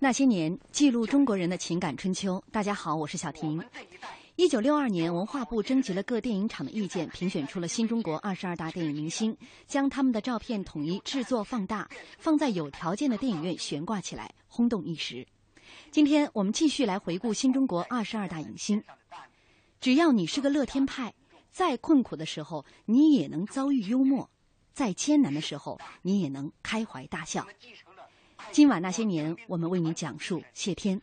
那些年，记录中国人的情感春秋。大家好，我是小婷。一九六二年，文化部征集了各电影厂的意见，评选出了新中国二十二大电影明星，将他们的照片统一制作放大，放在有条件的电影院悬挂起来，轰动一时。今天我们继续来回顾新中国二十二大影星。只要你是个乐天派，再困苦的时候，你也能遭遇幽默；再艰难的时候，你也能开怀大笑。今晚那些年，我们为您讲述谢天。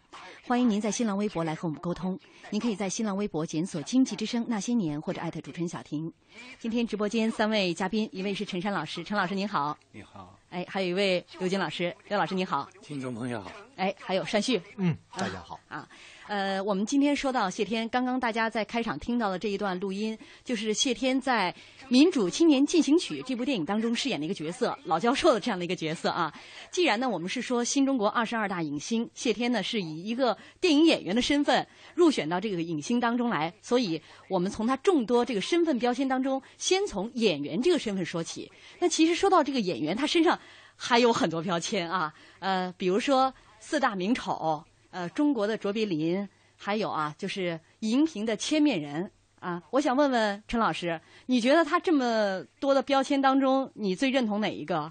欢迎您在新浪微博来和我们沟通。您可以在新浪微博检索“经济之声那些年”或者艾特主持人小婷。今天直播间三位嘉宾，一位是陈山老师，陈老师您好。你好。哎，还有一位刘金老师，刘老师您好。听众朋友好。哎，还有单旭。嗯，大家好。啊。呃，我们今天说到谢天，刚刚大家在开场听到的这一段录音，就是谢天在《民主青年进行曲》这部电影当中饰演的一个角色，老教授的这样的一个角色啊。既然呢，我们是说新中国二十二大影星，谢天呢是以一个电影演员的身份入选到这个影星当中来，所以我们从他众多这个身份标签当中，先从演员这个身份说起。那其实说到这个演员，他身上还有很多标签啊，呃，比如说四大名丑。呃，中国的卓别林，还有啊，就是荧屏的千面人啊。我想问问陈老师，你觉得他这么多的标签当中，你最认同哪一个？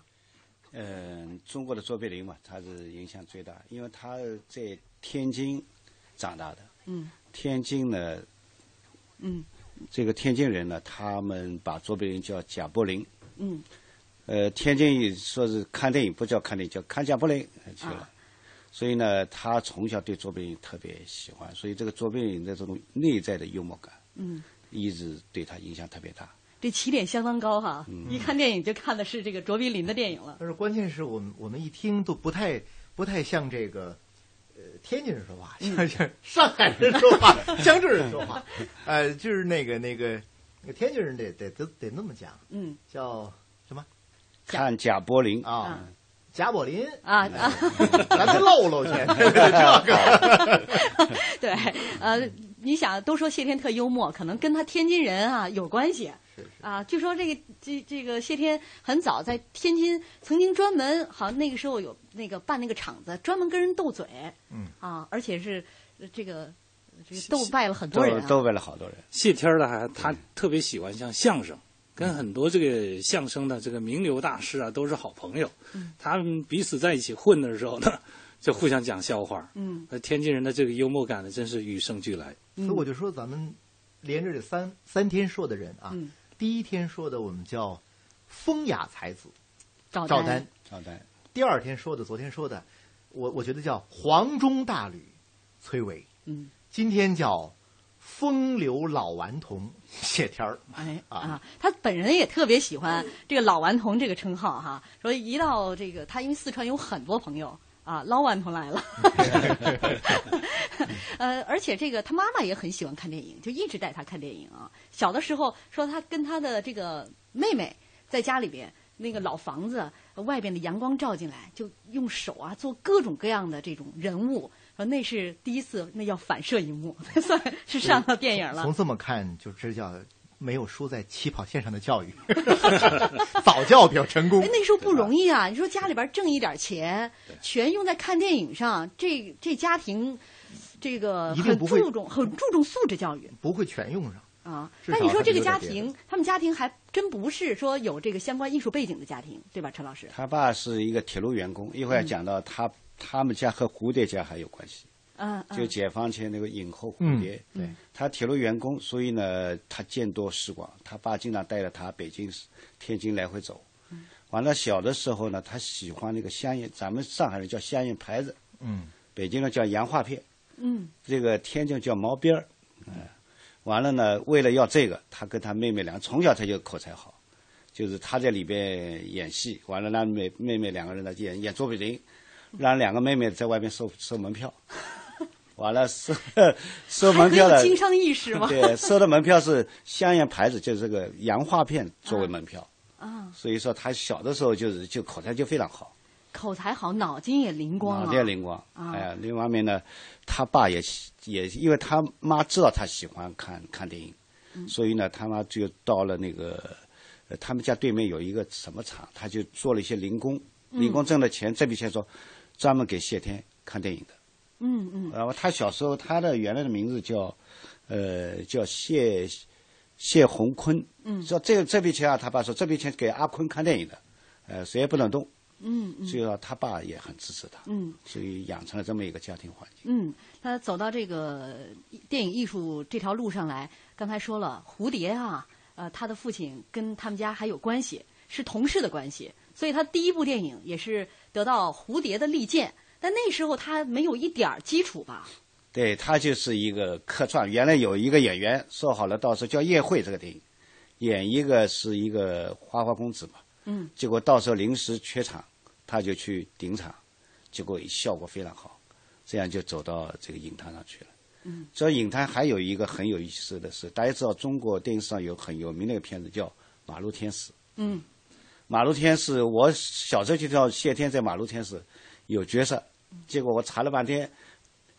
嗯，中国的卓别林嘛，他是影响最大，因为他在天津长大的。嗯。天津呢？嗯。这个天津人呢，他们把卓别林叫贾柏林。嗯。呃，天津说是看电影不叫看电影，叫看贾柏林去了。所以呢，他从小对卓别林特别喜欢，所以这个卓别林的这种内在的幽默感，嗯，一直对他影响特别大。这起点相当高哈，一看电影就看的是这个卓别林的电影了。但是关键是我们我们一听都不太不太像这个，呃，天津人说话，像像上海人说话，江浙人说话，呃，就是那个那个那个天津人得得得得那么讲，嗯，叫什么？看贾柏林啊。贾宝林啊啊，咱们露露去 这个。对，呃，你想都说谢天特幽默，可能跟他天津人啊有关系。啊，据说这个这这个谢天很早在天津曾经专门，好像那个时候有那个办那个场子，专门跟人斗嘴。嗯。啊，而且是这个这个斗败了很多人。斗败了好多人。谢天呢，还他特别喜欢像相声。跟很多这个相声的这个名流大师啊都是好朋友，他们彼此在一起混的时候呢，就互相讲笑话。嗯，那天津人的这个幽默感呢，真是与生俱来。所以我就说，咱们连着这三三天说的人啊，第一天说的我们叫风雅才子赵丹，赵丹。第二天说的，昨天说的，我我觉得叫黄钟大吕崔伟。嗯，今天叫。风流老顽童谢天儿，哎啊，他本人也特别喜欢这个老顽童这个称号哈。说一到这个他，因为四川有很多朋友啊，老顽童来了。呃，而且这个他妈妈也很喜欢看电影，就一直带他看电影啊。小的时候说他跟他的这个妹妹在家里边那个老房子外边的阳光照进来，就用手啊做各种各样的这种人物。说那是第一次，那叫反射一幕，算是上了电影了。从这么看，就这叫没有输在起跑线上的教育，早教比较成功。那时候不容易啊！你说家里边挣一点钱，全用在看电影上，这这家庭，这个很注重很注重素质教育，不会全用上啊。那你说这个家庭，他们家庭还真不是说有这个相关艺术背景的家庭，对吧，陈老师？他爸是一个铁路员工，一会儿讲到他。他们家和蝴蝶家还有关系，嗯，就解放前那个影后蝴蝶，对，他铁路员工，所以呢，他见多识广。他爸经常带着他北京、天津来回走。完了，小的时候呢，他喜欢那个香烟，咱们上海人叫香烟牌子，嗯，北京人叫洋画片，嗯，这个天津叫毛边儿，嗯，完了呢，为了要这个，他跟他妹妹俩从小他就口才好，就是他在里边演戏，完了让妹妹妹两个人呢演演卓别林。让两个妹妹在外面收收门票，完了收 收门票的经商意识吗？对，收的门票是香烟牌子，就是这个洋画片作为门票。啊。所以说他小的时候就是就口才就非常好，口才好，脑筋也灵光，脑筋也灵光。哎，另一方面呢，他爸也也因为他妈知道他喜欢看看电影，所以呢，他妈就到了那个他们家对面有一个什么厂，他就做了一些零工，零工挣的钱，这笔钱说。专门给谢天看电影的。嗯嗯然后他小时候他的原来的名字叫，呃，叫谢谢洪坤。嗯说这这笔钱啊，他爸说这笔钱给阿坤看电影的，呃，谁也不能动。嗯嗯所以说他爸也很支持他。嗯所以养成了这么一个家庭环境。嗯，他走到这个电影艺术这条路上来，刚才说了蝴蝶啊，呃，他的父亲跟他们家还有关系，是同事的关系，所以他第一部电影也是得到蝴蝶的利剑。但那时候他没有一点儿基础吧？对他就是一个客串，原来有一个演员说好了，到时候叫叶慧这个电影，演一个是一个花花公子嘛。嗯。结果到时候临时缺场，他就去顶场，结果效果非常好，这样就走到这个影坛上去了。嗯。这影坛还有一个很有意思的是，大家知道中国电影史上有很有名的一个片子叫《马路天使》。嗯。马路天使，我小时候就知道谢天在《马路天使》有角色，结果我查了半天，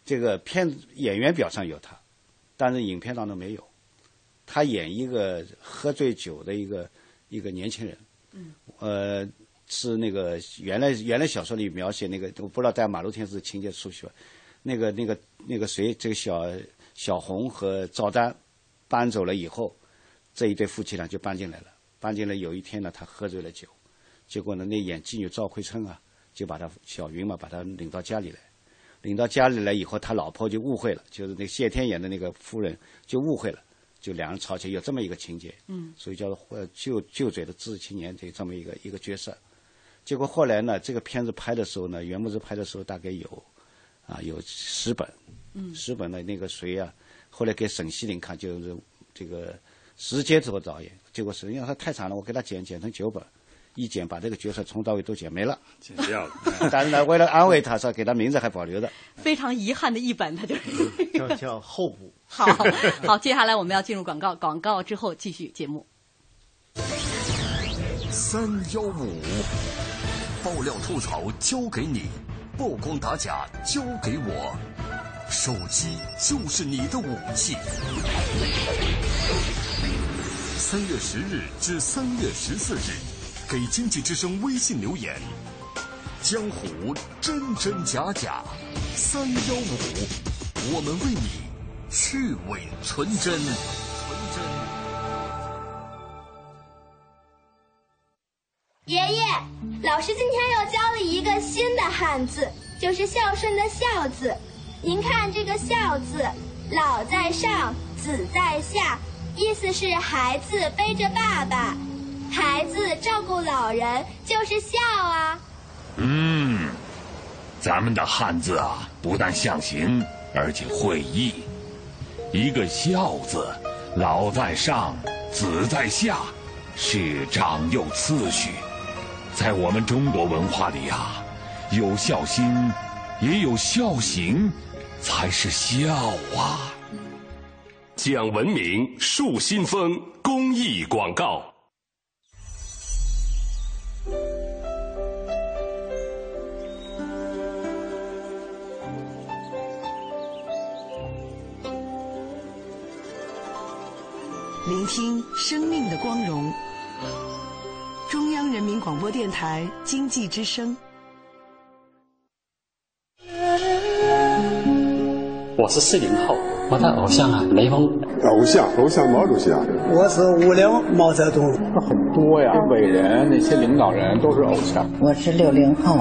这个片演员表上有他，但是影片当中没有。他演一个喝醉酒的一个一个年轻人，嗯，呃，是那个原来原来小说里描写那个，我不知道在《马路天使》情节熟悉吧？那个那个那个谁，这个小小红和赵丹搬走了以后，这一对夫妻俩就搬进来了。搬进来有一天呢，他喝醉了酒，结果呢，那演妓女赵慧春啊，就把他小云嘛，把他领到家里来。领到家里来以后，他老婆就误会了，就是那谢天演的那个夫人就误会了，就两人吵起来，有这么一个情节。嗯。所以叫做呃旧旧嘴的知识青年这这么一个一个角色。结果后来呢，这个片子拍的时候呢，袁牧之拍的时候大概有啊有十本，嗯十本的那个谁啊，后来给沈西林看，就是这个石阶做导演，结果是因为他太长了，我给他剪剪成九本，一剪把这个角色从到尾都剪没了。剪掉了。但是呢，为了安慰他，说给他名字还保留着。非常遗憾的一本，他就是。叫叫候补。好好，接下来我们要进入广告，广告之后继续节目。三幺五，爆料吐槽交给你，曝光打假交给我，手机就是你的武器。三月十日至三月十四日，给经济之声微信留言，江湖真真假假，三幺五，我们为你去伪存真，纯真。爷爷，老师今天又教了一个新的汉字，就是孝顺的“孝”字。您看这个“孝”字，老在上，子在下，意思是孩子背着爸爸，孩子照顾老人，就是孝啊。嗯，咱们的汉字啊，不但象形，而且会意。一个“孝”字，老在上，子在下，是长幼次序。在我们中国文化里啊，有孝心，也有孝行，才是孝啊。讲文明树新风公益广告。聆听生命的光荣。中央人民广播电台经济之声。我是四零后，我的偶像啊，雷锋。偶像，偶像毛主席啊。我是五零毛泽东。很多呀，伟人那些领导人都是偶像。我是六零后，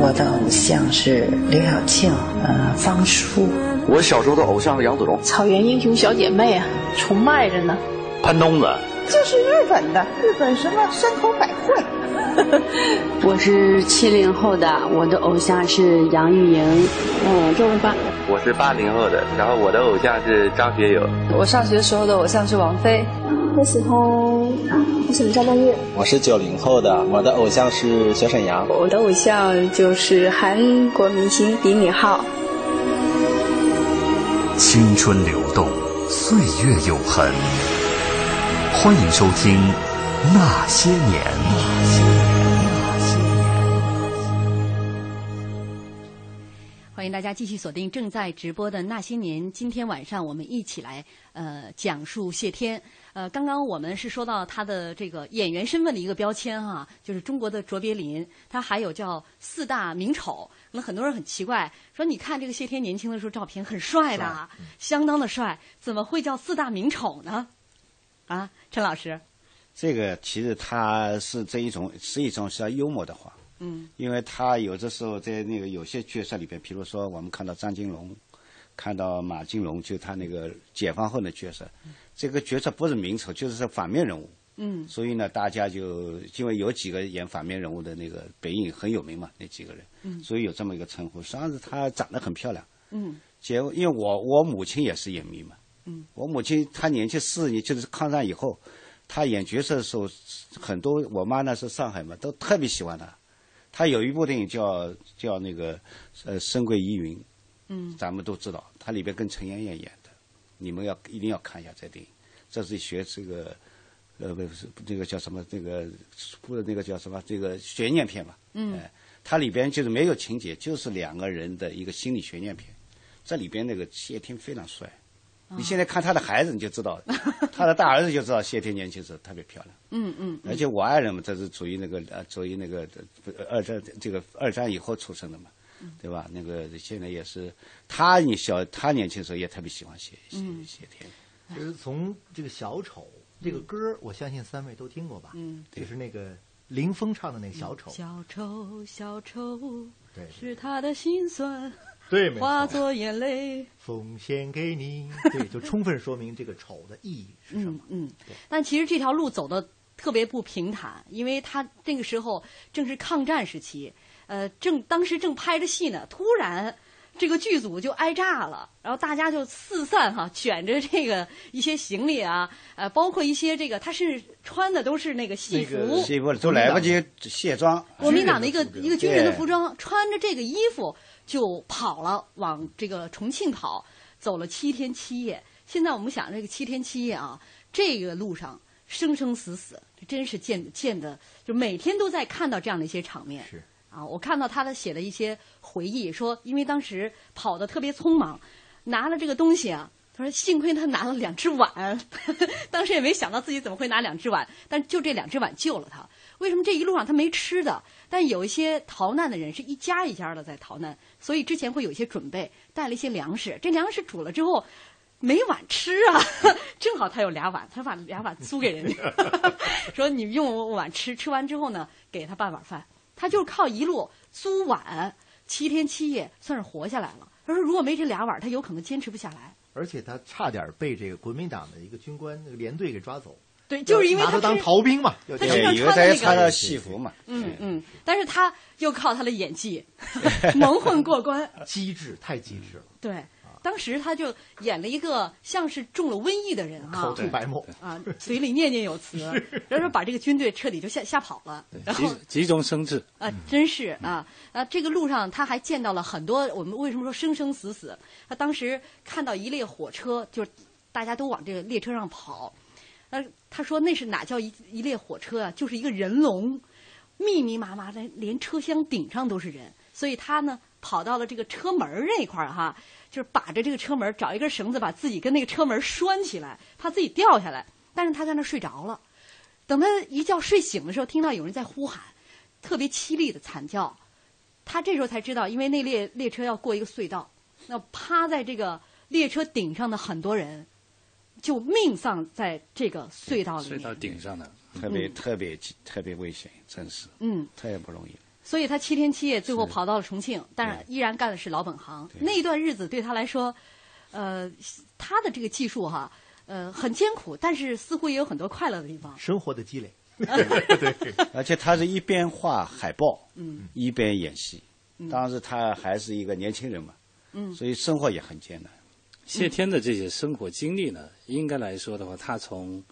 我的偶像是刘晓庆，呃，方舒。我小时候的偶像是杨子荣。草原英雄小姐妹啊，崇拜着呢。潘冬子。这是日本的，日本什么山口百惠。我是七零后的，我的偶像是杨钰莹，嗯，周润发。我是八零后的，然后我的偶像是张学友。我上学时候的偶像是王菲。我喜欢，我喜欢张曼玉。我是九零后的，我的偶像是小沈阳。我的偶像就是韩国明星李敏镐。青春流动，岁月永恒。欢迎收听《那些年》。欢迎大家继续锁定正在直播的《那些年》。今天晚上我们一起来呃讲述谢天。呃，刚刚我们是说到他的这个演员身份的一个标签哈，就是中国的卓别林。他还有叫四大名丑。那很多人很奇怪，说你看这个谢天年轻的时候照片很帅的，相当的帅，怎么会叫四大名丑呢？啊，陈老师，这个其实他是这一种是一种是幽默的话。嗯，因为他有的时候在那个有些角色里边，比如说我们看到张金龙，看到马金龙，就他那个解放后的角色，这个角色不是名丑，就是反面人物。嗯，所以呢，大家就因为有几个演反面人物的那个北影很有名嘛，那几个人，嗯，所以有这么一个称呼。实际上是他长得很漂亮。嗯，结因为我我母亲也是影迷嘛。嗯，我母亲她年轻四十年就是抗战以后，她演角色的时候，很多我妈那是上海嘛，都特别喜欢她。他有一部电影叫叫那个呃《深闺疑云》，嗯，咱们都知道，他里边跟陈妍妍演的，你们要一定要看一下这电影，这是学这个呃不是这个叫什么这个不那个叫什么这个悬念片嘛，嗯，它里边就是没有情节，就是两个人的一个心理悬念片，这里边那个谢天非常帅。你现在看他的孩子，你就知道，他的大儿子就知道谢天年轻时候特别漂亮。嗯嗯。而且我爱人嘛，这是属于那个呃，属于那个二战这个二战以后出生的嘛，对吧？那个现在也是他，你小他年轻时候也特别喜欢谢谢谢天。就是从这个小丑这个歌，我相信三位都听过吧？嗯，就是那个林峰唱的那个小丑。小丑小丑，对，是他的心酸。对，化作眼泪奉献给你。对，就充分说明这个丑的意义是什么。嗯，但其实这条路走的特别不平坦，因为他那个时候正是抗战时期，呃，正当时正拍着戏呢，突然这个剧组就挨炸了，然后大家就四散哈，卷着这个一些行李啊，呃，包括一些这个，他是穿的都是那个戏服，戏服都来不及卸妆。国民党的一个一个军人的服装，穿着这个衣服。就跑了，往这个重庆跑，走了七天七夜。现在我们想，这个七天七夜啊，这个路上生生死死，真是见见的，就每天都在看到这样的一些场面。是啊，我看到他的写的一些回忆，说因为当时跑的特别匆忙，拿了这个东西啊，他说幸亏他拿了两只碗，当时也没想到自己怎么会拿两只碗，但就这两只碗救了他。为什么这一路上他没吃的？但有一些逃难的人是一家一家的在逃难，所以之前会有一些准备，带了一些粮食。这粮食煮了之后没碗吃啊，正好他有俩碗，他把俩碗租给人家，说你用碗吃，吃完之后呢，给他半碗饭。他就靠一路租碗，七天七夜算是活下来了。他说如果没这俩碗，他有可能坚持不下来。而且他差点被这个国民党的一个军官那个连队给抓走。对，就是因为他当逃兵嘛，他身上穿的那个戏服嘛。嗯嗯，但是他又靠他的演技蒙混过关，机智太机智了。对，当时他就演了一个像是中了瘟疫的人啊，口吐白沫啊，嘴里念念有词，然后把这个军队彻底就吓吓跑了。然后急中生智啊，真是啊啊！这个路上他还见到了很多我们为什么说生生死死？他当时看到一列火车，就是大家都往这个列车上跑。呃，他说那是哪叫一一列火车啊？就是一个人龙，密密麻麻的，连车厢顶上都是人。所以他呢跑到了这个车门那块儿哈，就是把着这个车门，找一根绳子把自己跟那个车门拴起来，怕自己掉下来。但是他在那睡着了，等他一觉睡醒的时候，听到有人在呼喊，特别凄厉的惨叫。他这时候才知道，因为那列列车要过一个隧道，那趴在这个列车顶上的很多人。就命丧在这个隧道里面，隧道顶上的，特别特别特别危险，真是，嗯，特别不容易。所以他七天七夜最后跑到了重庆，但是依然干的是老本行。那一段日子对他来说，呃，他的这个技术哈，呃，很艰苦，但是似乎也有很多快乐的地方。生活的积累，对，而且他是一边画海报，嗯，一边演戏。当时他还是一个年轻人嘛，嗯，所以生活也很艰难。谢天的这些生活经历呢，应该来说的话，他从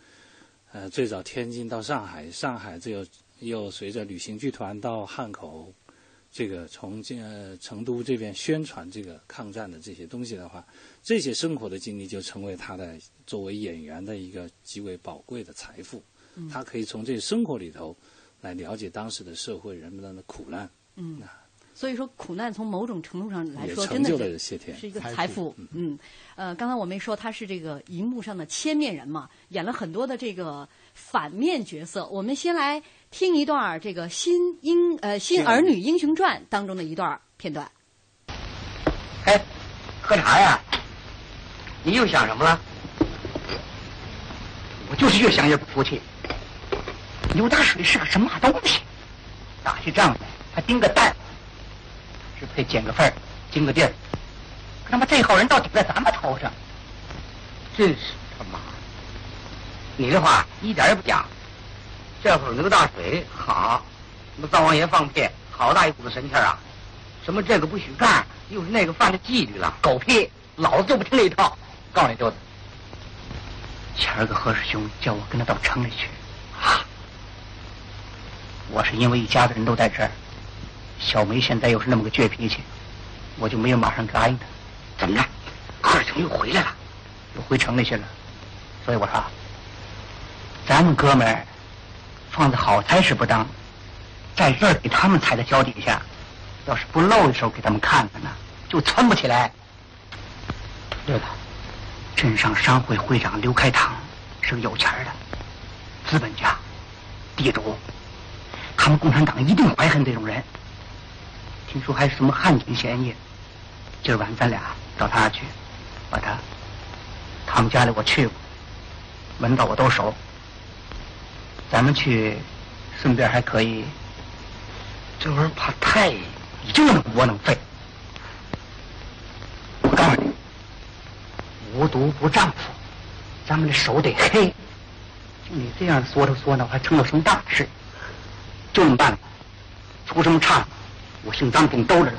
呃最早天津到上海，上海这又又随着旅行剧团到汉口，这个从这呃成都这边宣传这个抗战的这些东西的话，这些生活的经历就成为他的作为演员的一个极为宝贵的财富。嗯、他可以从这生活里头来了解当时的社会人们的苦难。嗯，所以说，苦难从某种程度上来说，真的成就了谢天是一个财富。嗯，呃，刚才我没说他是这个荧幕上的千面人嘛，演了很多的这个反面角色。我们先来听一段儿这个《新英呃新儿女英雄传》当中的一段片段。哎喝茶呀？你又想什么了？我就是越想越不服气。牛大水是个什么东西？打起仗来还盯个蛋，配捡个份儿，经个地儿。可他妈这号人到底在咱们头上，真是他妈！你这话一点也不假。这会儿牛大水好，什么灶王爷放屁，好大一股子神气儿啊！什么这个不许干，又是那个犯了纪律了，狗屁！老子就不听那一套。告诉你舅子，前儿个何师兄叫我跟他到城里去，啊！我是因为一家子人都在这儿，小梅现在又是那么个倔脾气，我就没有马上答应她。怎么着？二成又回来了，又回城里去了。所以我说，咱们哥们儿放在好差事不当，在这儿给他们踩在脚底下，要是不露一手给他们看看呢，就窜不起来。对了，镇上商会会长刘开堂是个有钱的资本家、地主，他们共产党一定怀恨这种人。听说还是什么汉奸嫌疑。今儿晚咱俩到他那去，把他他们家里我去过，门道我都熟。咱们去，顺便还可以。这玩意儿怕太，你就那么窝囊废。我告诉你，无毒不丈夫，咱们的手得黑。就你这样缩头缩脑，还成了什么大事？就这么办吧，出什么岔，我姓张，给你兜着。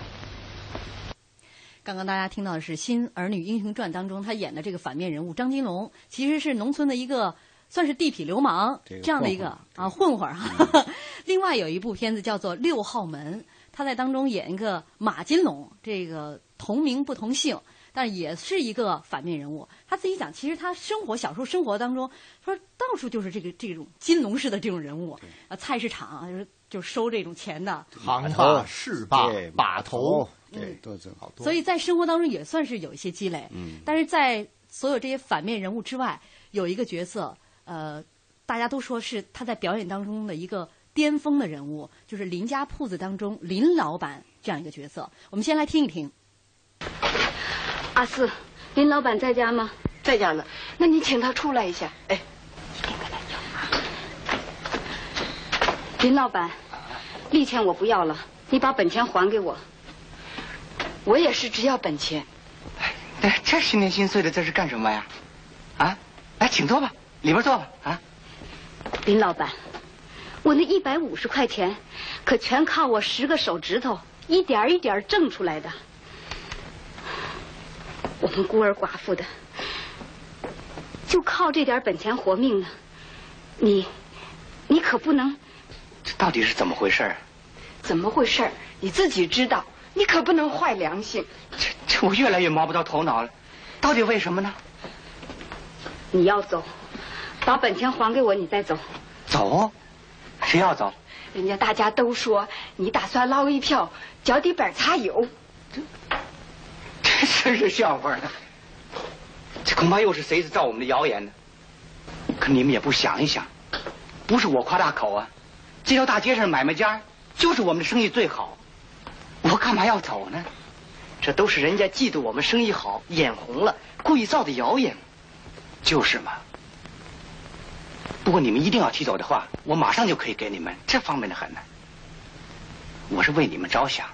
刚刚大家听到的是《新儿女英雄传》当中他演的这个反面人物张金龙，其实是农村的一个算是地痞流氓这样的一个啊混混儿哈。另外有一部片子叫做《六号门》，他在当中演一个马金龙，这个同名不同姓，但也是一个反面人物。他自己讲，其实他生活小时候生活当中，说到处就是这个这种金龙式的这种人物，啊，菜市场啊就是就收这种钱的，行霸、市霸对、把头，对，都是好多。所以在生活当中也算是有一些积累。嗯但是在所有这些反面人物之外，有一个角色，呃，大家都说是他在表演当中的一个巅峰的人物，就是林家铺子当中林老板这样一个角色。我们先来听一听。阿四，林老板在家吗？在家呢，那你请他出来一下。哎，林老板，利钱我不要了，你把本钱还给我。我也是只要本钱。哎，这心连心碎的，这是干什么呀？啊，来，请坐吧，里边坐吧。啊，林老板，我那一百五十块钱，可全靠我十个手指头一点儿一点儿挣出来的。我们孤儿寡妇的，就靠这点本钱活命呢。你，你可不能这到底是怎么回事儿？怎么回事儿？你自己知道，你可不能坏良心。这这我越来越摸不着头脑了，到底为什么呢？你要走，把本钱还给我，你再走。走？谁要走？人家大家都说你打算捞一票，脚底板擦油。这真是笑话呢。这恐怕又是谁是造我们的谣言呢？可你们也不想一想，不是我夸大口啊，这条大街上买卖家就是我们的生意最好，我干嘛要走呢？这都是人家嫉妒我们生意好，眼红了，故意造的谣言。就是嘛。不过你们一定要提走的话，我马上就可以给你们，这方便的很呢。我是为你们着想，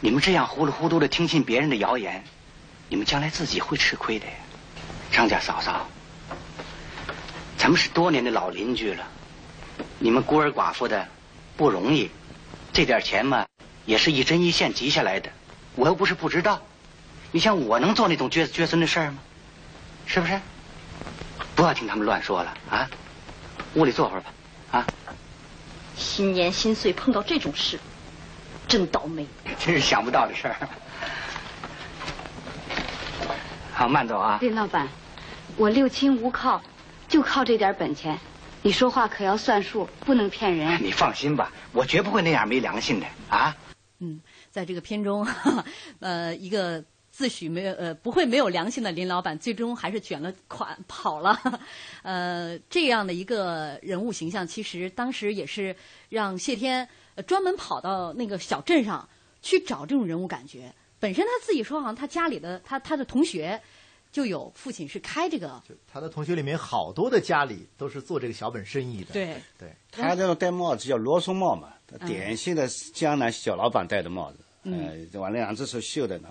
你们这样糊里糊涂的听信别人的谣言，你们将来自己会吃亏的呀。张家嫂嫂，咱们是多年的老邻居了，你们孤儿寡妇的不容易，这点钱嘛，也是一针一线积下来的，我又不是不知道。你像我能做那种绝子绝孙的事儿吗？是不是？不要听他们乱说了啊！屋里坐会儿吧，啊！新年新岁碰到这种事，真倒霉。真是想不到的事儿。好，慢走啊！林老板，我六亲无靠，就靠这点本钱，你说话可要算数，不能骗人。你放心吧，我绝不会那样没良心的啊！嗯在这个片中，呃，一个自诩没有呃不会没有良心的林老板，最终还是卷了款跑了。呃，这样的一个人物形象，其实当时也是让谢天专门跑到那个小镇上去找这种人物感觉。本身他自己说，好像他家里的他他的同学。就有父亲是开这个，他的同学里面好多的家里都是做这个小本生意的。对对，他这种戴帽子叫罗松帽嘛，典型的江南小老板戴的帽子，嗯，完了两只手绣的呢，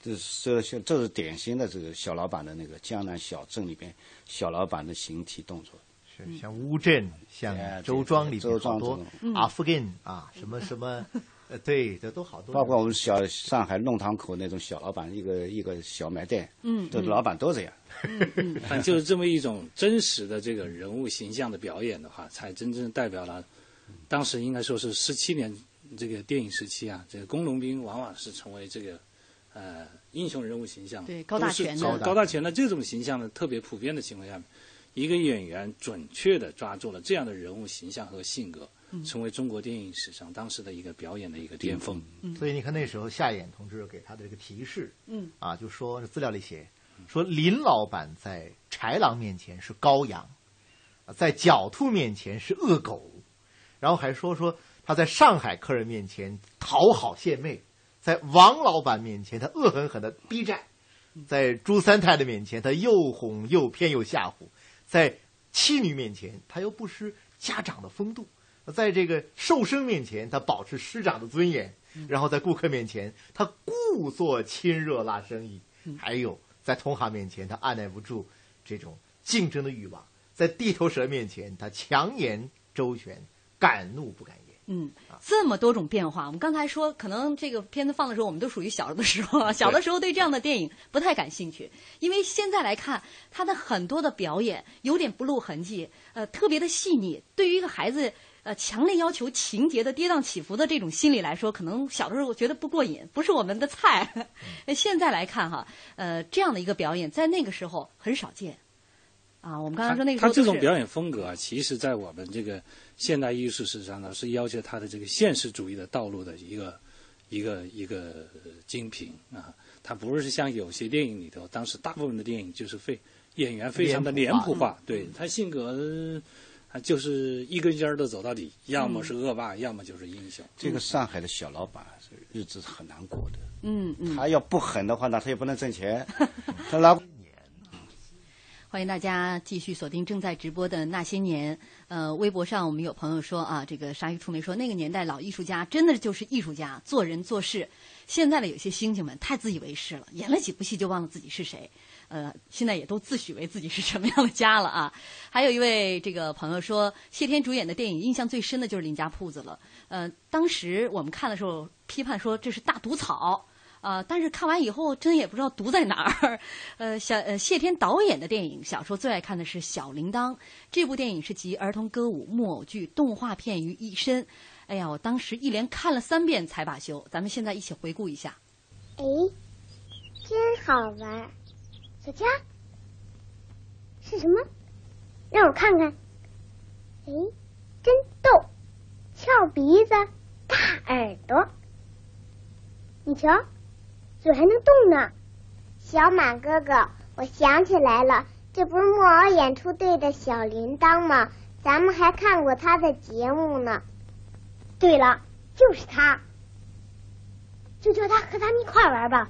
这是绣，这是典型的这个小老板的那个江南小镇里边小老板的形体动作。是像乌镇，像周庄里边好多阿富根啊，什么什么。呃，对，这都好多。包括我们小上海弄堂口那种小老板，一个一个小卖店，嗯，的老板都这样。嗯，就是这么一种真实的这个人物形象的表演的话，才真正代表了当时应该说是十七年这个电影时期啊，这个工农兵往往是成为这个呃英雄人物形象，对高大全的高大全的这种形象呢特别普遍的情况下，一个演员准确的抓住了这样的人物形象和性格。成为中国电影史上当时的一个表演的一个巅峰。所以你看那时候夏衍同志给他的这个提示，嗯，啊，就说资料里写，说林老板在豺狼面前是羔羊，在狡兔面前是恶狗，然后还说说他在上海客人面前讨好献媚，在王老板面前他恶狠狠的逼债，在朱三太太面前他又哄又骗又吓唬，在妻女面前他又不失家长的风度。在这个寿生面前，他保持师长的尊严；然后在顾客面前，他故作亲热拉生意；还有在同行面前，他按耐不住这种竞争的欲望；在地头蛇面前，他强言周旋，敢怒不敢言。嗯，这么多种变化。我们刚才说，可能这个片子放的时候，我们都属于小的时候，小的时候对这样的电影不太感兴趣，因为现在来看，他的很多的表演有点不露痕迹，呃，特别的细腻。对于一个孩子。呃，强烈要求情节的跌宕起伏的这种心理来说，可能小的时候觉得不过瘾，不是我们的菜。现在来看哈，呃，这样的一个表演在那个时候很少见。啊，我们刚才说那个他这种表演风格啊，其实在我们这个现代艺术史上呢，是要求他的这个现实主义的道路的一个一个一个精品啊。他不是像有些电影里头，当时大部分的电影就是非演员非常的脸谱化，对他性格。他就是一根筋儿的走到底，要么是恶霸，要么就是英雄。这个上海的小老板日子是很难过的。嗯嗯。他要不狠的话，呢他也不能挣钱。他拿。欢迎大家继续锁定正在直播的《那些年》。呃，微博上我们有朋友说啊，这个鲨鱼出没说，那个年代老艺术家真的就是艺术家，做人做事。现在的有些星星们太自以为是了，演了几部戏就忘了自己是谁。呃，现在也都自诩为自己是什么样的家了啊！还有一位这个朋友说，谢天主演的电影印象最深的就是《林家铺子》了。呃，当时我们看的时候批判说这是大毒草啊，但是看完以后真也不知道毒在哪儿。呃，小呃谢天导演的电影，小时候最爱看的是《小铃铛》这部电影，是集儿童歌舞、木偶剧、动画片于一身。哎呀，我当时一连看了三遍才罢休。咱们现在一起回顾一下。哎，真好玩。小佳，是什么？让我看看。哎，真逗，翘鼻子，大耳朵。你瞧，嘴还能动呢。小马哥哥，我想起来了，这不是木偶演出队的小铃铛吗？咱们还看过他的节目呢。对了，就是他。就叫他和咱们一块玩吧。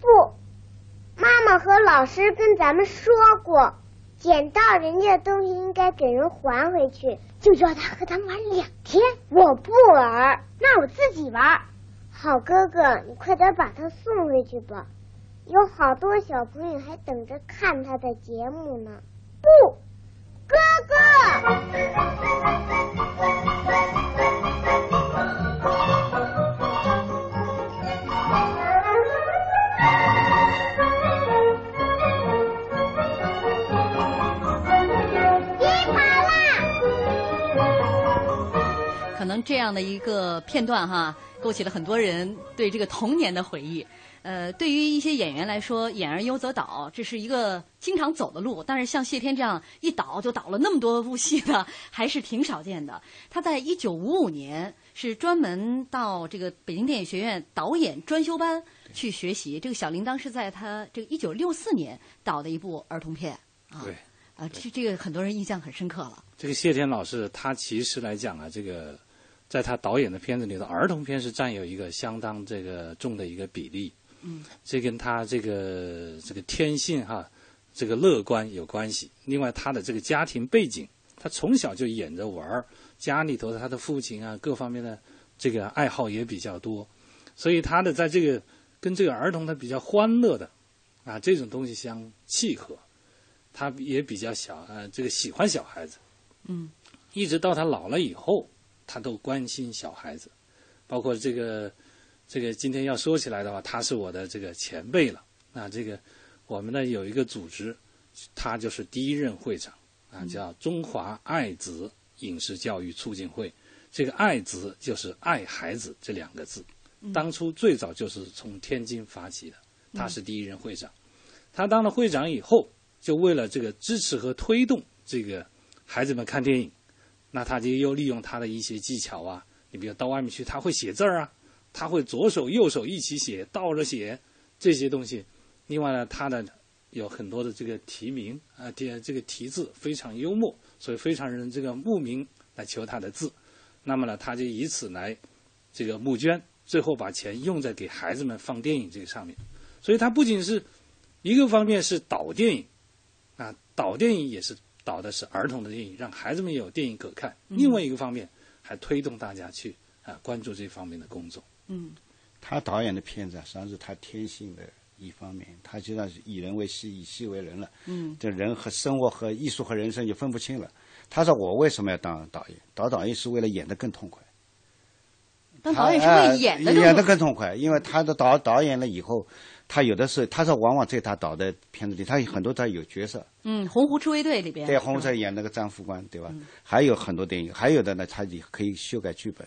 不。妈妈和老师跟咱们说过，捡到人家的东西应该给人还回去。就叫他和咱们玩两天。我不玩，那我自己玩。好哥哥，你快点把他送回去吧，有好多小朋友还等着看他的节目呢。不，哥哥。可能这样的一个片段哈，勾起了很多人对这个童年的回忆。呃，对于一些演员来说，演而优则导，这是一个经常走的路。但是像谢天这样一导就导了那么多部戏的，还是挺少见的。他在一九五五年是专门到这个北京电影学院导演专修班去学习。这个小铃铛是在他这个一九六四年导的一部儿童片啊。对。啊，这这个很多人印象很深刻了。这个谢天老师，他其实来讲啊，这个在他导演的片子里头，儿童片是占有一个相当这个重的一个比例。嗯。这跟他这个这个天性哈，这个乐观有关系。另外，他的这个家庭背景，他从小就演着玩儿，家里头他的父亲啊，各方面的这个爱好也比较多，所以他的在这个跟这个儿童他比较欢乐的啊这种东西相契合。他也比较小，呃，这个喜欢小孩子，嗯，一直到他老了以后，他都关心小孩子，包括这个，这个今天要说起来的话，他是我的这个前辈了。那这个我们呢有一个组织，他就是第一任会长，啊，叫中华爱子影视教育促进会。这个“爱子”就是爱孩子这两个字，当初最早就是从天津发起的，他是第一任会长。他当了会长以后。就为了这个支持和推动这个孩子们看电影，那他就又利用他的一些技巧啊，你比如到外面去，他会写字儿啊，他会左手右手一起写，倒着写这些东西。另外呢，他的有很多的这个题名啊，题这个题字非常幽默，所以非常人这个慕名来求他的字。那么呢，他就以此来这个募捐，最后把钱用在给孩子们放电影这个上面。所以他不仅是一个方面是导电影。啊，导电影也是导的是儿童的电影，让孩子们有电影可看。另外一个方面，还推动大家去啊关注这方面的工作。嗯，他导演的片子实际上是他天性的一方面，他就算是以人为戏，以戏为人了。嗯，这人和生活和艺术和人生就分不清了。他说：“我为什么要当导演？导导演是为了演得更痛快。当导演是为了演的演得更痛快，因为他的导导演了以后。”他有的是，他是往往在他导的片子里，他有很多他有角色。嗯，《洪湖赤卫队》里边。对，洪湖在演那个张副官，对吧？还有很多电影，还有的呢，他也可以修改剧本，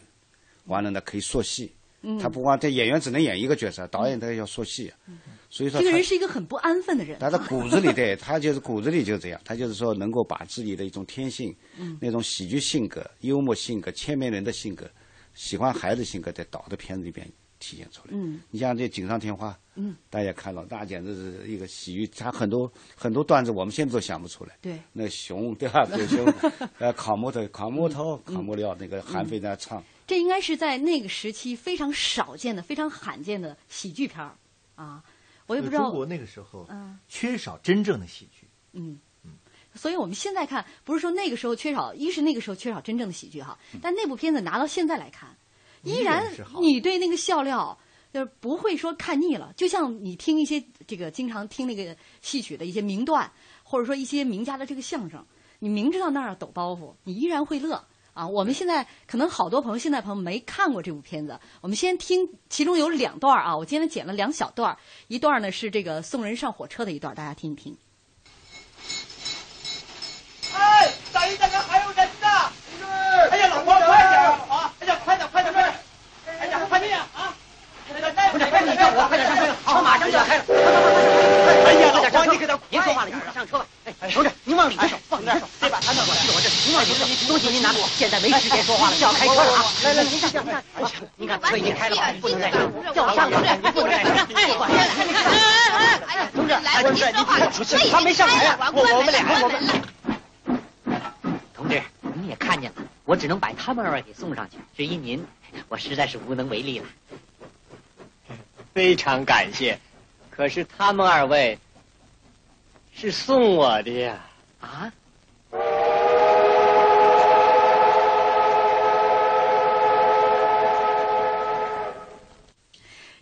完了呢可以说戏。嗯。他不光这演员只能演一个角色，导演他要说戏。嗯。所以说。这个人是一个很不安分的人。他的骨子里，对 他就是骨子里就这样，他就是说能够把自己的一种天性，那种喜剧性格、幽默性格、千面人的性格、喜欢孩子性格，在导的片子里边。体现出来。嗯，你像这锦上添花，嗯，大家看到，那简直是一个喜剧。他很多很多段子，我们现在都想不出来。对，那熊对吧？狗熊，呃，烤木头，烤木头，烤木料，那个韩非在唱。这应该是在那个时期非常少见的、非常罕见的喜剧片儿啊！我也不知道中国那个时候，嗯，缺少真正的喜剧。嗯嗯，所以我们现在看，不是说那个时候缺少，一是那个时候缺少真正的喜剧哈，但那部片子拿到现在来看。依然，你对那个笑料就是不会说看腻了。就像你听一些这个经常听那个戏曲的一些名段，或者说一些名家的这个相声，你明知道那儿抖包袱，你依然会乐啊。我们现在可能好多朋友现在朋友没看过这部片子，我们先听其中有两段啊。我今天剪了两小段，一段呢是这个送人上火车的一段，大家听一听。哎，等一等，还有人呢！哎呀，老婆，快点啊！哎呀，快点，快点，快点！哎呀，快点啊！快点，快点，快点，我快点上车，好，马上就要开了。快快快快哎呀，老婆，你可得别说话了，你快上车吧。哎，同志，您往里边走，放点手，这把安到我，是我这。您往里走，东西您拿。现在没时间说话了，就要开车了啊！来来，您看，您看，您看，车已经开了，不能再上，叫我上去，你不能再上。哎，管下来，你看，哎哎哎，同志，来，您说话，他没上来呀，我我们俩，我们。同志，您也看见了，我只能把他们二位给送上去。至于您，我实在是无能为力了。非常感谢，可是他们二位是送我的呀。啊？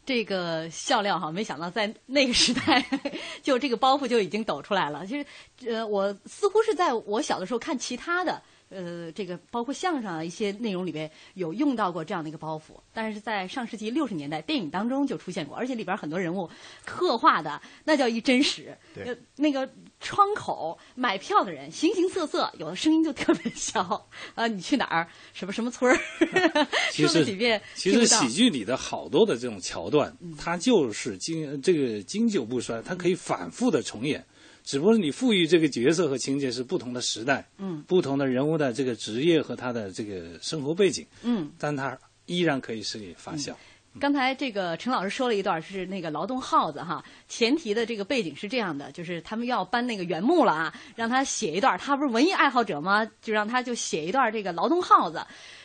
这个笑料哈，没想到在那个时代，就这个包袱就已经抖出来了。其实，呃，我似乎是在我小的时候看其他的。呃，这个包括相声啊一些内容里边有用到过这样的一个包袱，但是在上世纪六十年代电影当中就出现过，而且里边很多人物刻画的那叫一真实。对，那个窗口买票的人形形色色，有的声音就特别小啊，你去哪儿？什么什么村儿？说了几遍。其实喜剧里的好多的这种桥段，它就是经这个经久不衰，它可以反复的重演。只不过你赋予这个角色和情节是不同的时代，嗯，不同的人物的这个职业和他的这个生活背景，嗯，但他依然可以是你发笑。刚才这个陈老师说了一段是那个劳动号子哈，前提的这个背景是这样的，就是他们要搬那个原木了啊，让他写一段，他不是文艺爱好者吗？就让他就写一段这个劳动号子。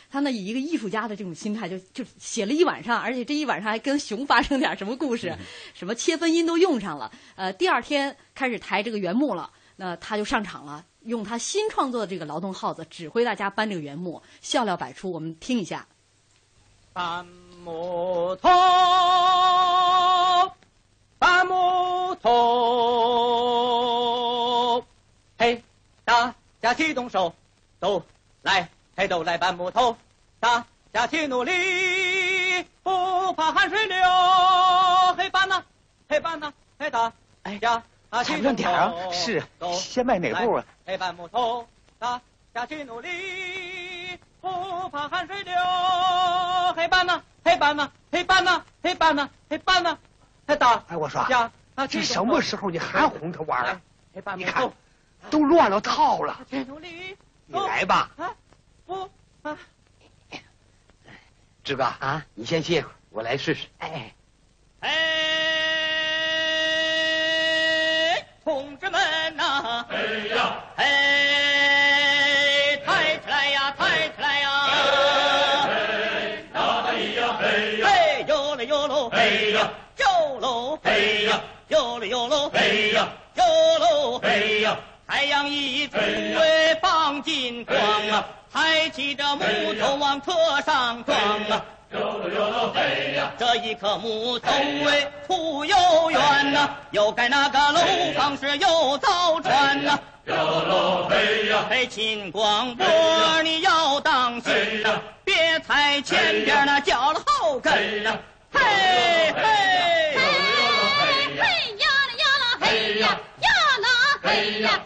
他呢以一个艺术家的这种心态，就就写了一晚上，而且这一晚上还跟熊发生点什么故事，什么切分音都用上了。呃，第二天开始抬这个原木了，那他就上场了，用他新创作的这个劳动号子指挥大家搬这个原木，笑料百出。我们听一下。搬木头，搬木头，嘿，大家齐动手，都来，嘿，都来搬木头，大家齐努力，不怕汗水流，嘿，搬呐，嘿，搬呐，嘿，大家啊齐动，点啊，是，先迈哪步啊？嘿，搬木头，大家齐努力。不怕汗水流，黑搬呐，黑搬呐，黑搬呐，黑搬呐，黑搬呐，黑打。哎，我说，这什么时候你还哄他玩啊？你看，都乱了套了。努力，你来吧。不啊，志哥啊，你先歇会儿，我来试试。哎，哎，同志们呐，哎呀，哎。嘿呀，哟喽，嘿呀，哟喽哟喽，嘿呀，哟喽，嘿呀，太阳一出哎放金光啊，抬起这木头往车上装啊，哟喽哟喽，嘿呀，这一棵木头哎土又圆呐，又盖那个楼房是又造船呐，哟喽嘿呀，嘿金光波你要当心呐，别踩前边那脚了后跟呐。嘿嘿嘿嘿呀啦呀啦嘿呀呀啦嘿呀，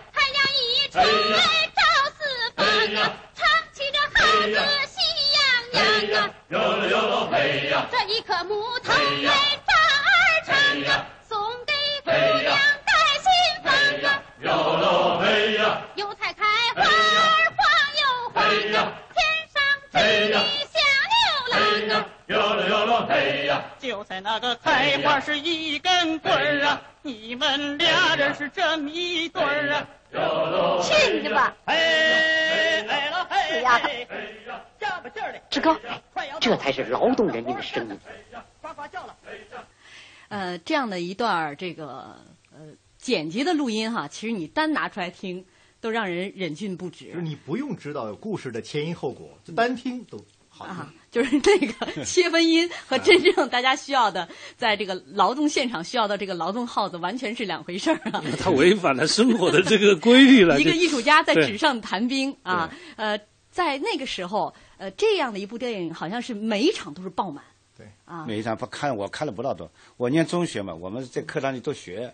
太阳一出来照四方啊，唱起这号子喜洋洋啊，哟喽哟喽嘿呀，这一棵木头哎发儿唱啊，送给姑娘戴新房。啊，哟喽嘿呀，油菜开花儿黄又黄啊，天上织女像牛郎。啊。哟喽嘿呀！就在那个开花是一根棍儿啊，你们俩人是这么一对儿啊。亲着吧。哎哎了嘿，死丫头，加把劲儿来。志高，这才是劳动人民的声音。呱呱叫了。呃，这样的一段这个呃剪辑的录音哈，其实你单拿出来听，都让人忍俊不止。就是你不用知道故事的前因后果，就单听都。啊，就是那个 切分音和真正大家需要的，在这个劳动现场需要的这个劳动号子，完全是两回事儿啊！他违反了生活的这个规律了。一个艺术家在纸上谈兵啊，呃，在那个时候，呃，这样的一部电影好像是每一场都是爆满。对啊，每一场不看我看了不老多，我念中学嘛，我们在课堂里都学，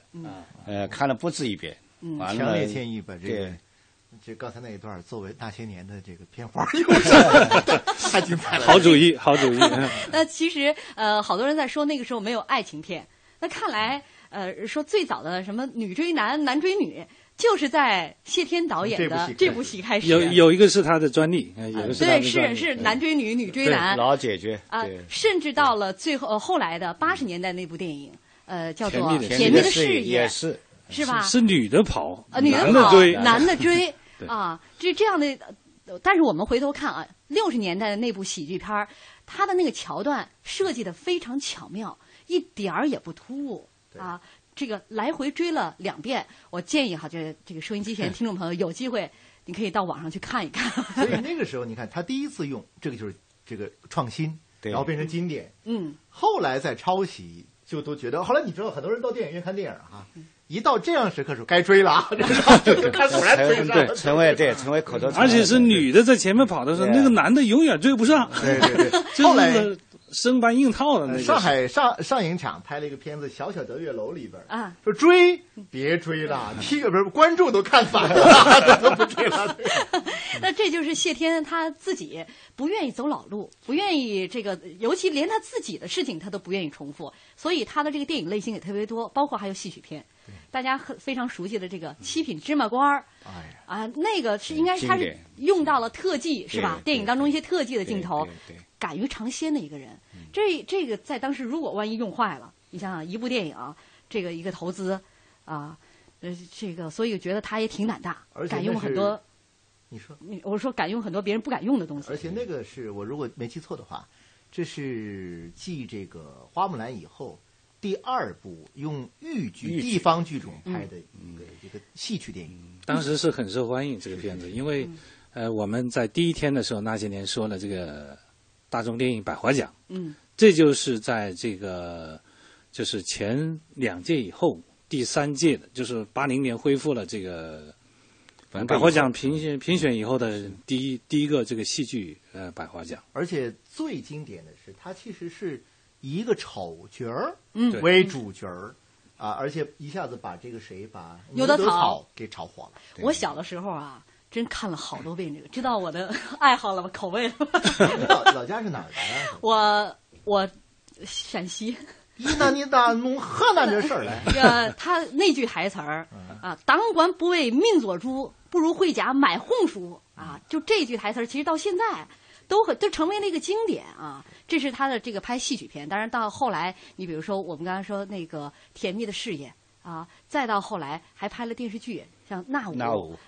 呃，看了不止一遍。嗯，强烈建议把这个。这刚才那一段作为那些年的这个片花用 太精彩了。好主意，好主意。那其实呃，好多人在说那个时候没有爱情片，那看来呃，说最早的什么女追男、男追女，就是在谢天导演的这部戏开始。有有一个是他的专利，有的是对，是是男追女、女追男。老解决啊，甚至到了最后后来的八十年代那部电影，呃，叫做《甜蜜的事业》，是是吧？是女的跑，呃，女的跑，追，男的追。啊，这这样的，但是我们回头看啊，六十年代的那部喜剧片儿，它的那个桥段设计的非常巧妙，一点儿也不突兀啊。这个来回追了两遍，我建议哈，这这个收音机前 听众朋友有机会，你可以到网上去看一看。所以那个时候，你看他第一次用这个就是这个创新，然后变成经典。嗯，后来再抄袭，就都觉得。后来你知道，很多人到电影院看电影哈。一到这样时刻时候，该追了啊！就开始追上对，成为对成为口头而且是女的在前面跑的时候，那个男的永远追不上。对对对，后来生搬硬套的那个。上海上上影厂拍了一个片子《小小德月楼》里边啊，说追别追了，听不是观众都看烦了，都不追了。那这就是谢天他自己不愿意走老路，不愿意这个，尤其连他自己的事情他都不愿意重复，所以他的这个电影类型也特别多，包括还有戏曲片。大家很非常熟悉的这个七品芝麻官儿。哎呀，啊，那个是应该是他是用到了特技是吧？电影当中一些特技的镜头敢于尝鲜的一个人。这这个在当时如果万一用坏了，你想想一部电影这个一个投资啊，呃，这个所以觉得他也挺胆大而，且敢用很多。你说，你我说敢用很多别人不敢用的东西。而且那个是我如果没记错的话，这是继这个花木兰以后第二部用豫剧地方剧种拍的一个一个戏曲电影。当时是很受欢迎这个片子，因为呃我们在第一天的时候那些年说了这个大众电影百花奖，嗯。这就是在这个就是前两届以后第三届的，就是八零年恢复了这个反正百花奖评选评选以后的第一第一个这个戏剧呃百花奖。而且最经典的是，它其实是以一个丑角儿嗯为主角儿啊，而且一下子把这个谁把牛德德草给炒火了。我小的时候啊，真看了好多遍这个，知道我的爱好了吧？口味了吧？老老家是哪儿的呀？我我陕西。咦，那你咋弄河南这事儿来？这他那句台词儿啊，“当官不为民做主，不如回家卖红薯”啊，就这句台词儿，其实到现在都很都成为了一个经典啊。这是他的这个拍戏曲片，当然到后来，你比如说我们刚才说那个《甜蜜的事业》啊，再到后来还拍了电视剧，像《那吾》，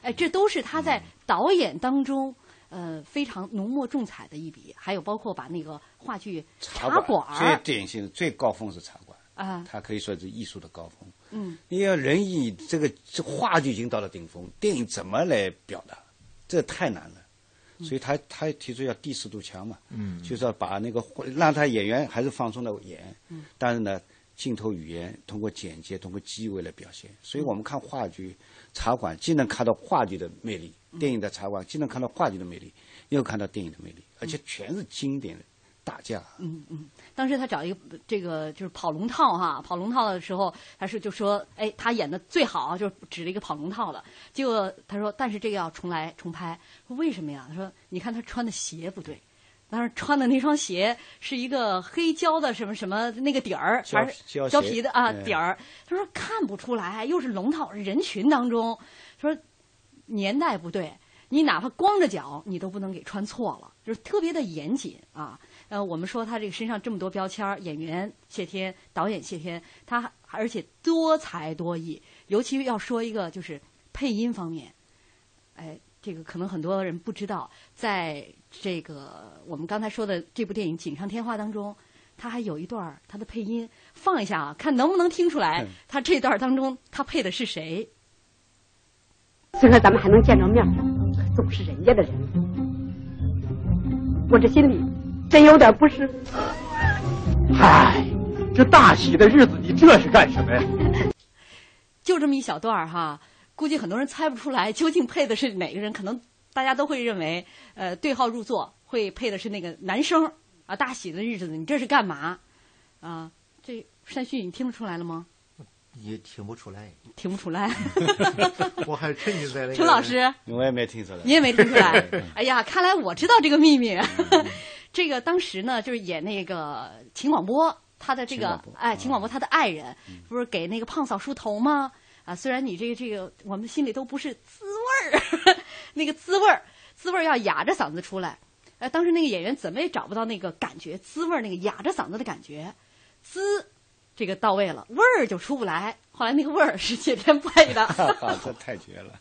哎，这都是他在导演当中。呃，非常浓墨重彩的一笔，还有包括把那个话剧《茶馆最典型的最高峰是茶馆，啊，它可以说是艺术的高峰。嗯，因为人艺这个这话剧已经到了顶峰，电影怎么来表达？这太难了。所以他他提出要第四堵墙嘛，嗯就是要把那个让他演员还是放松的演，嗯但是呢，镜头语言通过剪接、通过机位来表现。所以我们看话剧、茶馆，既能看到话剧的魅力，电影的茶馆既能看到话剧的魅力，又看到电影的魅力，而且全是经典的大架。嗯嗯，当时他找一个这个就是跑龙套哈，跑龙套的时候，他是就说，哎，他演的最好，就指了一个跑龙套的。结果他说，但是这个要重来重拍。说为什么呀？他说，你看他穿的鞋不对，当时穿的那双鞋是一个黑胶的什么什么那个底儿，胶还是胶皮的啊嗯底儿。他说看不出来，又是龙套人群当中，说年代不对。你哪怕光着脚，你都不能给穿错了，就是特别的严谨啊。呃，我们说他这个身上这么多标签儿，演员谢天，导演谢天，他而且多才多艺，尤其要说一个就是配音方面，哎，这个可能很多人不知道，在这个我们刚才说的这部电影《锦上添花》当中，他还有一段他的配音，放一下啊，看能不能听出来嗯他这段当中他配的是谁。虽说咱们还能见着面，总是人家的人，我这心里真有点不是。嗨，这大喜的日子，你这是干什么呀？就这么一小段儿哈，估计很多人猜不出来究竟配的是哪个人，可能大家都会认为，呃，对号入座，会配的是那个男生啊。大喜的日子，你这是干嘛？啊，这山旭，你听得出来了吗？也听不出来，听不出来。我还沉浸在那个。陈老师，我也没听出来，你也没听出来。哎呀，看来我知道这个秘密。这个当时呢，就是演那个秦广播，他的这个哎，秦广播他的爱人，不是给那个胖嫂梳头吗？啊，虽然你这个这个，我们心里都不是滋味儿，那个滋味儿，滋味儿要哑着嗓子出来。呃，当时那个演员怎么也找不到那个感觉，滋味儿那个哑着嗓子的感觉，滋，这个到位了，味儿就出不来。后来那个味儿是谢天配的。这太绝了。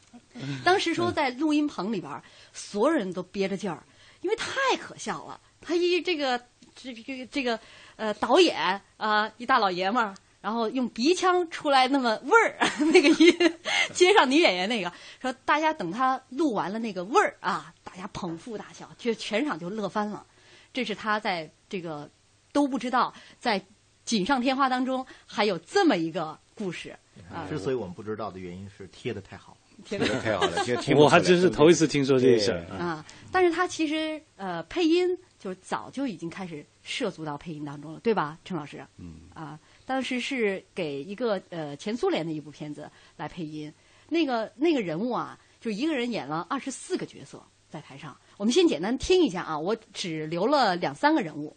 当时说在录音棚里边，所有人都憋着劲儿，因为太可笑了。他一这个这这个这个呃导演啊、一大老爷们儿，然后用鼻腔出来那么味儿 那个音，接上女演员那个，说大家等他录完了那个味儿啊，大家捧腹大笑，就全场就乐翻了。这是他在这个都不知道在《锦上添花》当中还有这么一个故事啊。之所以我们不知道的原因是贴的太好，贴的太好了，我还真是头一次听说这事儿啊，但是他其实呃配音就是早就已经开始涉足到配音当中了，对吧，陈老师？嗯啊，当时是给一个呃前苏联的一部片子来配音，那个那个人物啊，就一个人演了二十四个角色在台上。我们先简单听一下啊，我只留了两三个人物。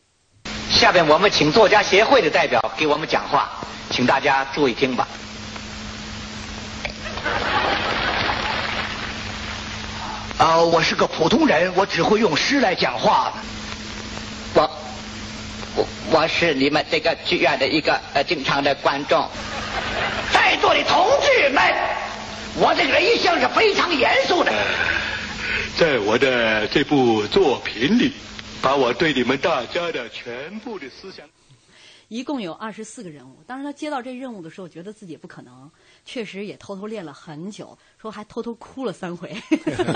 下面我们请作家协会的代表给我们讲话，请大家注意听吧。呃，我是个普通人，我只会用诗来讲话。我，我我是你们这个剧院的一个呃经常的观众。在座的同志们，我这个人一向是非常严肃的。在我的这部作品里，把我对你们大家的全部的思想。一共有二十四个人物。当时他接到这任务的时候，觉得自己也不可能，确实也偷偷练了很久，说还偷偷哭了三回，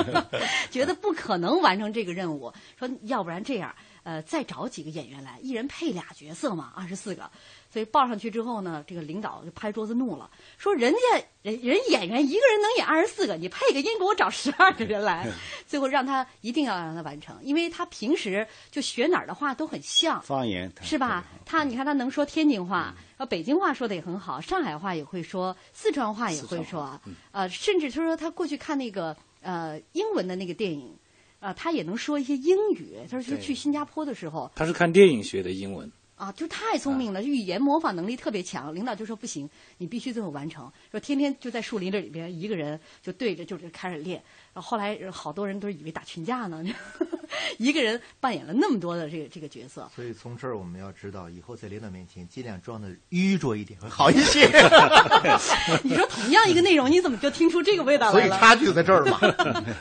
觉得不可能完成这个任务。说要不然这样，呃，再找几个演员来，一人配俩角色嘛，二十四个。所以报上去之后呢，这个领导就拍桌子怒了，说人家人人演员一个人能演二十四个，你配个音给我找十二个人来。最后让他一定要让他完成，因为他平时就学哪儿的话都很像方言是吧？他你看他能说天津话，呃，北京话说的也很好，上海话也会说，四川话也会说，呃，甚至他说他过去看那个呃英文的那个电影，啊，他也能说一些英语。他说去新加坡的时候，他是看电影学的英文。啊，就太聪明了，语言模仿能力特别强。领导就说不行，你必须最后完成。说天天就在树林这里边，一个人就对着就是开始练。然后后来好多人都以为打群架呢，一个人扮演了那么多的这个这个角色。所以从这儿我们要知道，以后在领导面前尽量装的愚拙一点会好一些。你说同样一个内容，你怎么就听出这个味道来了？所以差距就在这儿嘛。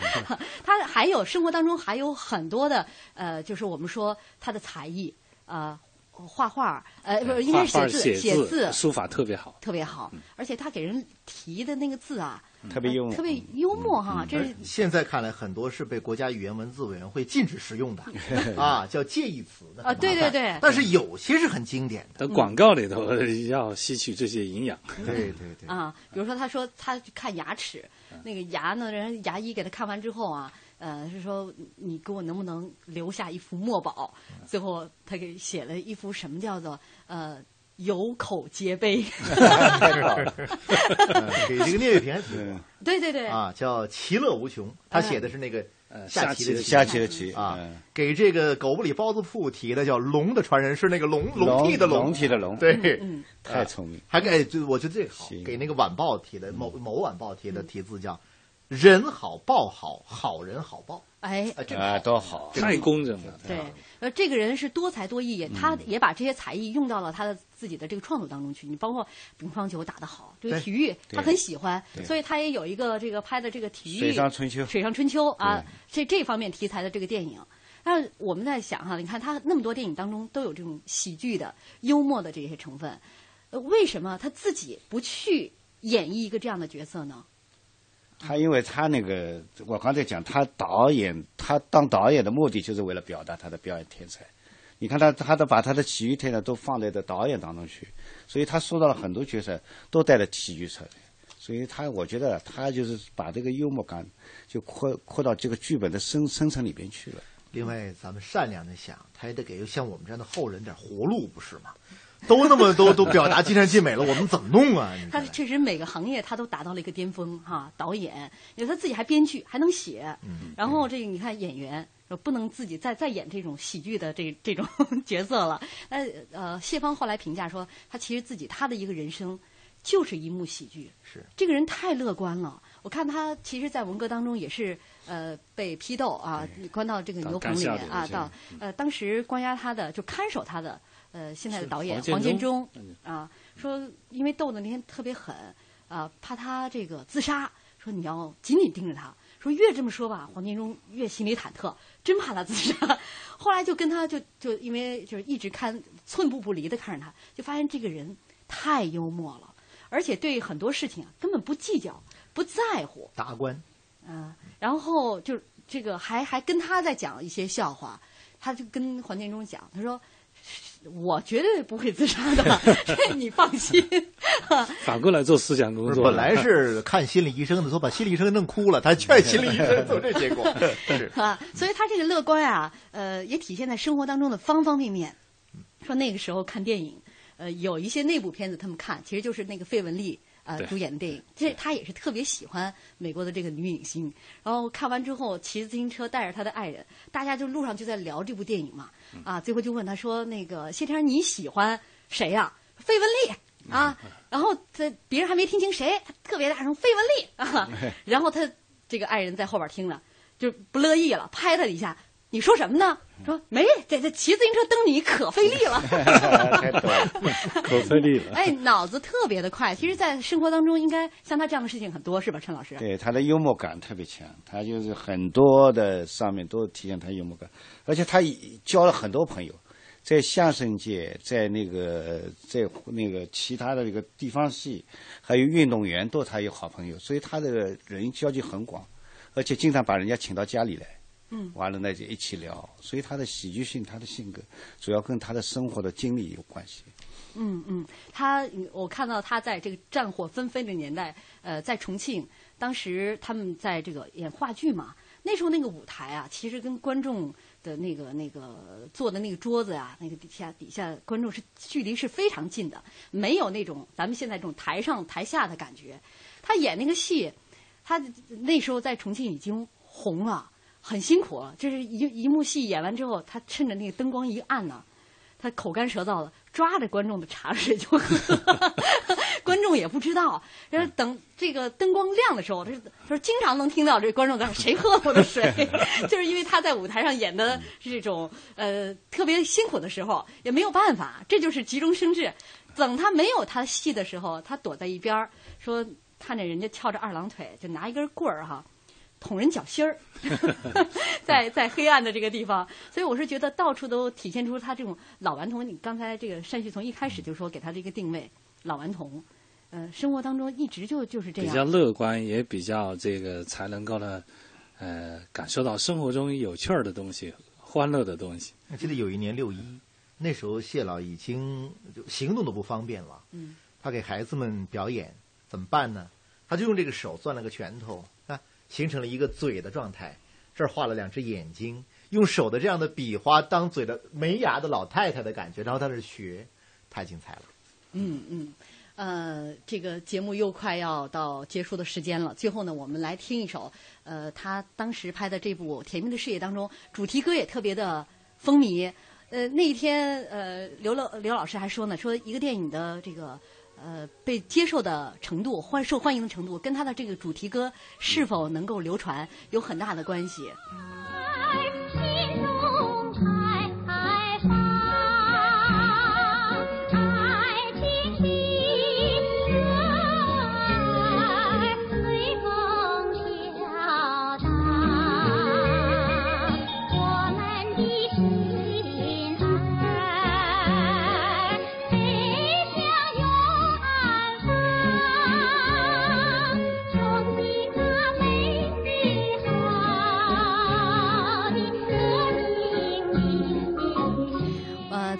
他还有生活当中还有很多的呃，就是我们说他的才艺啊。画画，呃，不是，应该是写字，写字，书法特别好，特别好。而且他给人提的那个字啊，特别幽默，特别幽默哈。这是现在看来，很多是被国家语言文字委员会禁止使用的 啊，叫介意词的啊。对对对。但是有些是很经典的。广告里头要吸取这些营养。对对对。啊，比如说他说他去看牙齿，那个牙呢，人牙医给他看完之后啊。呃，是说你给我能不能留下一幅墨宝？最后他给写了一幅什么叫做呃有口皆碑。给这个聂卫平写的。对对对。啊，叫其乐无穷。他写的是那个下棋的下棋的棋啊。给这个狗不理包子铺提的叫龙的传人是那个龙龙体的龙。龙体的龙。对，太聪明。还给就我觉得这个好，给那个晚报提的某某晚报提的题字叫。人好报好，好人好报。哎，这个多好，太公正了。对，呃，这个人是多才多艺，他也把这些才艺用到了他的自己的这个创作当中去。你包括乒乓球打得好，这个体育他很喜欢，所以他也有一个这个拍的这个体育《水上春秋》。水上春秋啊，这这方面题材的这个电影。但我们在想哈，你看他那么多电影当中都有这种喜剧的、幽默的这些成分，呃，为什么他自己不去演绎一个这样的角色呢？他因为他那个，我刚才讲，他导演，他当导演的目的就是为了表达他的表演天才。你看他，他都把他的体育天才都放在这导演当中去，所以他塑造了很多角色都带了体育色彩。所以他，我觉得他就是把这个幽默感就扩扩到这个剧本的深深层里边去了。另外，咱们善良的想，他也得给像我们这样的后人点活路，不是吗？都那么都都表达尽善尽美了，我们怎么弄啊？他确实每个行业他都达到了一个巅峰哈。导演，因为他自己还编剧，还能写。然后这个你看演员，不能自己再再演这种喜剧的这这种角色了。那呃，谢芳后来评价说，他其实自己他的一个人生就是一幕喜剧。是这个人太乐观了。我看他其实，在文革当中也是呃被批斗啊，关到这个牛棚里面啊，到呃当时关押他的就看守他的。呃，现在的导演黄建中啊，说因为斗的那天特别狠啊，怕他这个自杀，说你要紧紧盯着他。说越这么说吧，黄建中越心里忐忑，真怕他自杀。后来就跟他就就因为就是一直看寸步不离的看着他，就发现这个人太幽默了，而且对很多事情啊根本不计较，不在乎。达官啊，然后就这个还还跟他在讲一些笑话，他就跟黄建中讲，他说。我绝对不会自杀的，这你放心。反过来做思想工作，本来是看心理医生的，说把心理医生弄哭了，他劝心理医生做这结果，是啊。所以他这个乐观啊，呃，也体现在生活当中的方方面面。说那个时候看电影，呃，有一些内部片子他们看，其实就是那个费雯丽。呃，主演的电影，这他也是特别喜欢美国的这个女影星。然后看完之后，骑自行车带着他的爱人，大家就路上就在聊这部电影嘛。啊，最后就问他说：“那个谢天，你喜欢谁呀？”费雯丽啊，然后他别人还没听清谁，他特别大声费雯丽啊，然后他这个爱人在后边听了就不乐意了，拍他一下，你说什么呢？说没，这这骑自行车蹬你可费力了。太多了，可费力了。哎，脑子特别的快。其实，在生活当中，应该像他这样的事情很多，是吧，陈老师？对，他的幽默感特别强，他就是很多的上面都体现他幽默感，而且他交了很多朋友，在相声界，在那个在那个其他的那个地方戏，还有运动员，都他有好朋友，所以他的人交际很广，而且经常把人家请到家里来。嗯，完了那就一起聊，所以他的喜剧性，他的性格，主要跟他的生活的经历有关系。嗯嗯，他我看到他在这个战火纷飞的年代，呃，在重庆，当时他们在这个演话剧嘛，那时候那个舞台啊，其实跟观众的那个那个坐的那个桌子啊，那个底下底下观众是距离是非常近的，没有那种咱们现在这种台上台下的感觉。他演那个戏，他那时候在重庆已经红了。很辛苦，这是一一幕戏演完之后，他趁着那个灯光一暗呢，他口干舌燥的抓着观众的茶水就喝，观众也不知道。然后等这个灯光亮的时候，他他说经常能听到这观众在谁喝我的水，就是因为他在舞台上演的是这种呃特别辛苦的时候，也没有办法，这就是急中生智。等他没有他戏的时候，他躲在一边说看着人家翘着二郎腿，就拿一根棍儿哈。捅人脚心儿，在在黑暗的这个地方，所以我是觉得到处都体现出他这种老顽童。你刚才这个单旭从一开始就说给他这个定位，老顽童，呃，生活当中一直就就是这样，比较乐观，也比较这个才能够呢，呃，感受到生活中有趣儿的东西，欢乐的东西。我记得有一年六一，那时候谢老已经就行动都不方便了，嗯，他给孩子们表演怎么办呢？他就用这个手攥了个拳头。形成了一个嘴的状态，这儿画了两只眼睛，用手的这样的笔画当嘴的没牙的老太太的感觉，然后在那学，太精彩了。嗯嗯，呃，这个节目又快要到结束的时间了，最后呢，我们来听一首，呃，他当时拍的这部《甜蜜的事业》当中，主题歌也特别的风靡。呃，那一天，呃，刘乐刘老师还说呢，说一个电影的这个。呃，被接受的程度，欢受欢迎的程度，跟他的这个主题歌是否能够流传有很大的关系。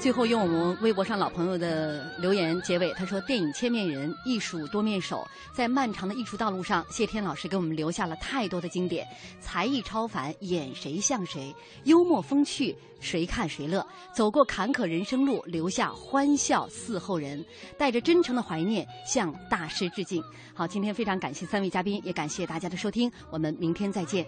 最后用我们微博上老朋友的留言结尾，他说：“电影千面人，艺术多面手，在漫长的艺术道路上，谢天老师给我们留下了太多的经典，才艺超凡，演谁像谁，幽默风趣，谁看谁乐，走过坎坷人生路，留下欢笑似后人，带着真诚的怀念向大师致敬。”好，今天非常感谢三位嘉宾，也感谢大家的收听，我们明天再见。